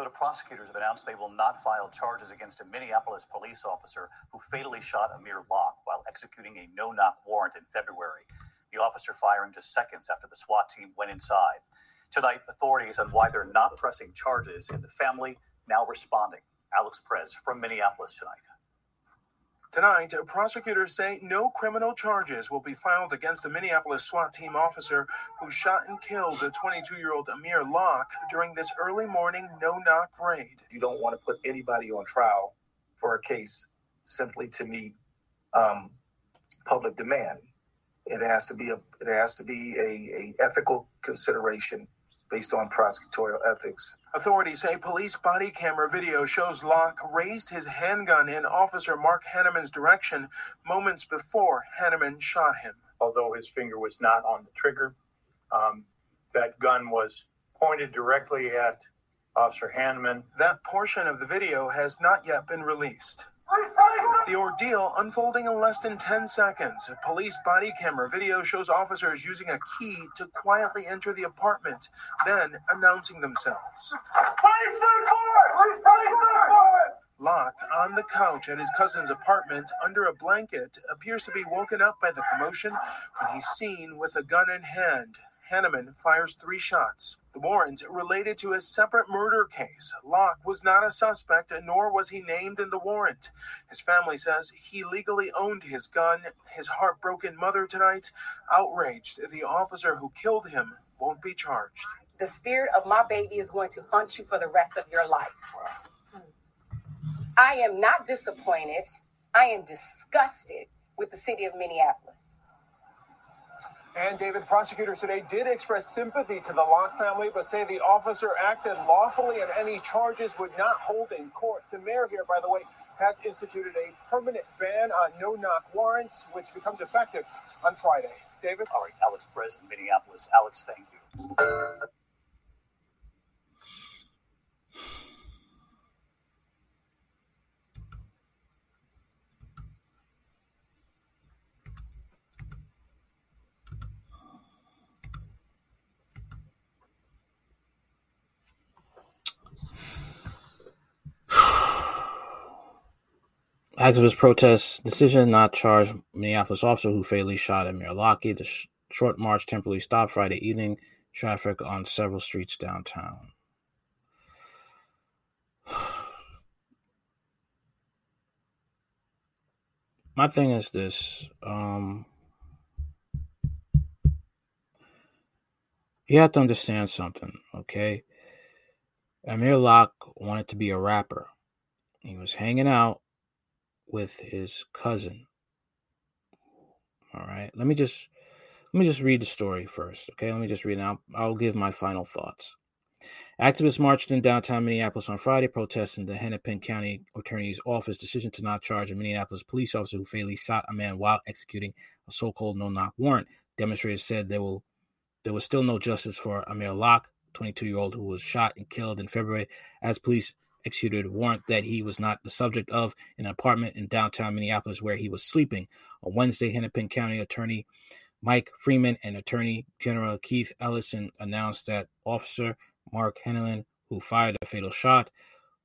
But prosecutors have announced they will not file charges against a Minneapolis police officer who fatally shot Amir Locke while executing a no knock warrant in February. The officer firing just seconds after the SWAT team went inside. Tonight, authorities on why they're not pressing charges, and the family now responding. Alex Perez from Minneapolis tonight. Tonight, prosecutors say no criminal charges will be filed against the Minneapolis SWAT team officer who shot and killed the 22 year old Amir Locke during this early morning no knock raid. You don't want to put anybody on trial for a case simply to meet um, public demand. It has to be a it has to be a, a ethical consideration based on prosecutorial ethics. Authorities say police body camera video shows Locke raised his handgun in Officer Mark Hanneman's direction moments before Hanneman shot him. Although his finger was not on the trigger, um, that gun was pointed directly at Officer Hanneman. That portion of the video has not yet been released. The ordeal unfolding in less than 10 seconds. A police body camera video shows officers using a key to quietly enter the apartment, then announcing themselves. Locke, on the couch at his cousin's apartment under a blanket, appears to be woken up by the commotion when he's seen with a gun in hand. Hanneman fires three shots. The warrant related to a separate murder case. Locke was not a suspect, nor was he named in the warrant. His family says he legally owned his gun. His heartbroken mother tonight, outraged the officer who killed him, won't be charged. The spirit of my baby is going to haunt you for the rest of your life. I am not disappointed. I am disgusted with the city of Minneapolis. And David, prosecutors today did express sympathy to the Locke family, but say the officer acted lawfully and any charges would not hold in court. The mayor here, by the way, has instituted a permanent ban on no knock warrants, which becomes effective on Friday. David? All right, Alex Perez in Minneapolis. Alex, thank you. Activist protests decision not charge Minneapolis officer who fatally shot Amir Locke. The sh- short march temporarily stopped Friday evening traffic on several streets downtown. My thing is this. Um, you have to understand something, okay? Amir Locke wanted to be a rapper. He was hanging out with his cousin. All right. Let me just let me just read the story first. Okay. Let me just read it. I'll, I'll give my final thoughts. Activists marched in downtown Minneapolis on Friday protesting the Hennepin County Attorney's Office decision to not charge a Minneapolis police officer who fatally shot a man while executing a so-called no-knock warrant. Demonstrators said there will there was still no justice for Amir Locke, 22-year-old who was shot and killed in February as police executed a warrant that he was not the subject of an apartment in downtown Minneapolis where he was sleeping. On Wednesday, Hennepin County Attorney Mike Freeman and Attorney General Keith Ellison announced that Officer Mark Hanneman, who fired a fatal shot,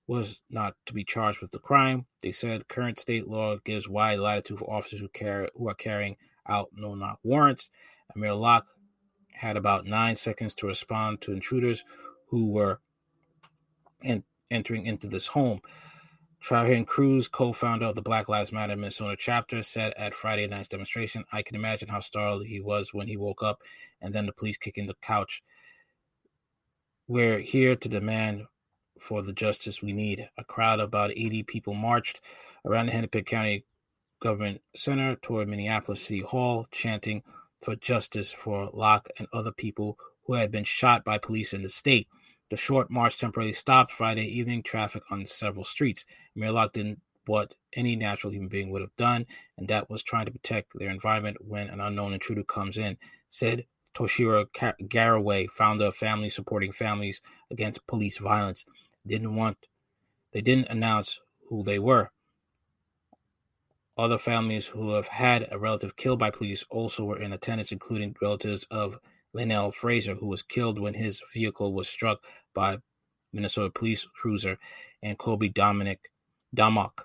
was not to be charged with the crime. They said current state law gives wide latitude for officers who who are carrying out no-knock warrants. Amir Locke had about nine seconds to respond to intruders who were in entering into this home. Trahern Crews, co-founder of the Black Lives Matter Minnesota chapter, said at Friday night's demonstration, "I can imagine how startled he was when he woke up, and then the police kicking the couch. We're here to demand for the justice we need." A crowd of about 80 people marched around the Hennepin County Government Center toward Minneapolis City Hall, chanting for justice for Locke and other people who had been shot by police in the state. The short march temporarily stopped Friday evening traffic on several streets. Amir Locke did what any natural human being would have done, and that was trying to protect their environment when an unknown intruder comes in, said Toshira Garraway, founder of Family Supporting Families Against Police Violence. Didn't want they didn't announce who they were. Other families who have had a relative killed by police also were in attendance, including relatives of Leneal Frazier, who was killed when his vehicle was struck by Minnesota police cruiser, and Kobe Dominic Damok,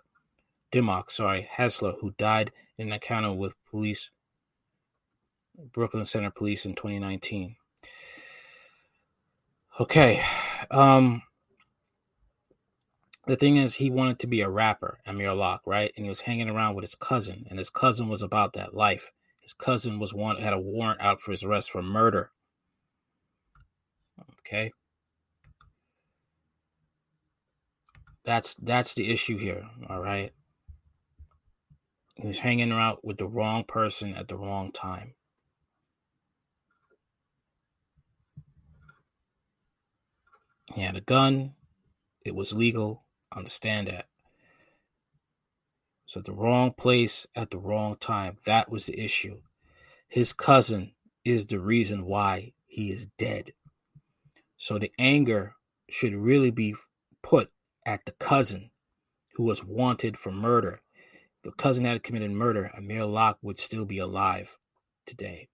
Dimock, sorry, Heisler, who died in an encounter with police, Brooklyn Center Police in 2019. Okay, um, the thing is, he wanted to be a rapper, Amir Locke, right? And he was hanging around with his cousin, and his cousin was about that life. His cousin was one had a warrant out for his arrest for murder. Okay. That's that's the issue here, all right? He was hanging around with the wrong person at the wrong time. He had a gun. It was legal. Understand that. So the wrong place at the wrong time. That was the issue. His cousin is the reason why he is dead. So the anger should really be put at the cousin who was wanted for murder. If the cousin had committed murder, Amir Locke would still be alive today.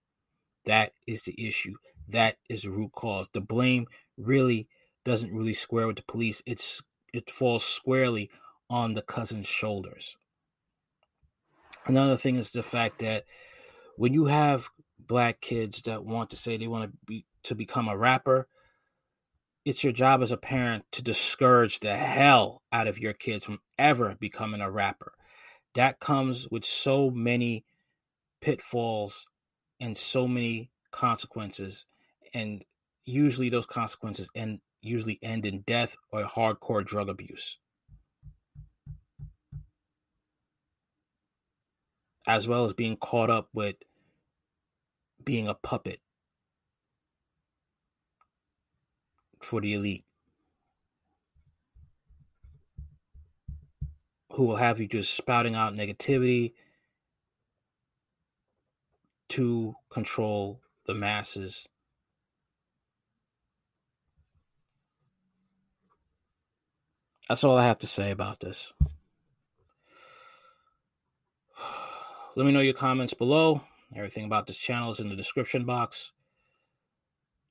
That is the issue. That is the root cause. The blame really doesn't really square with the police. It's it falls squarely on the cousin's shoulders. Another thing is the fact that when you have black kids that want to say they want to be to become a rapper, it's your job as a parent to discourage the hell out of your kids from ever becoming a rapper. That comes with so many pitfalls and so many consequences and usually those consequences end usually end in death or hardcore drug abuse. As well as being caught up with being a puppet for the elite. Who will have you just spouting out negativity to control the masses That's all I have to say about this. Let me know your comments below. Everything about this channel is in the description box.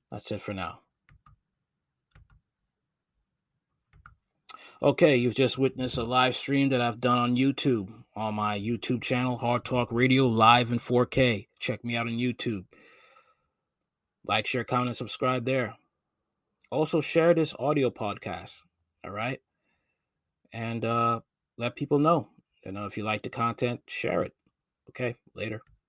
That's it for now. Okay, you've just witnessed a live stream that I've done on YouTube on my YouTube channel, Hard Talk Radio, live in 4K. Check me out on YouTube. Like, share, comment, and subscribe there. Also, share this audio podcast. All right and uh, let people know. You know, if you like the content, share it. Okay, later.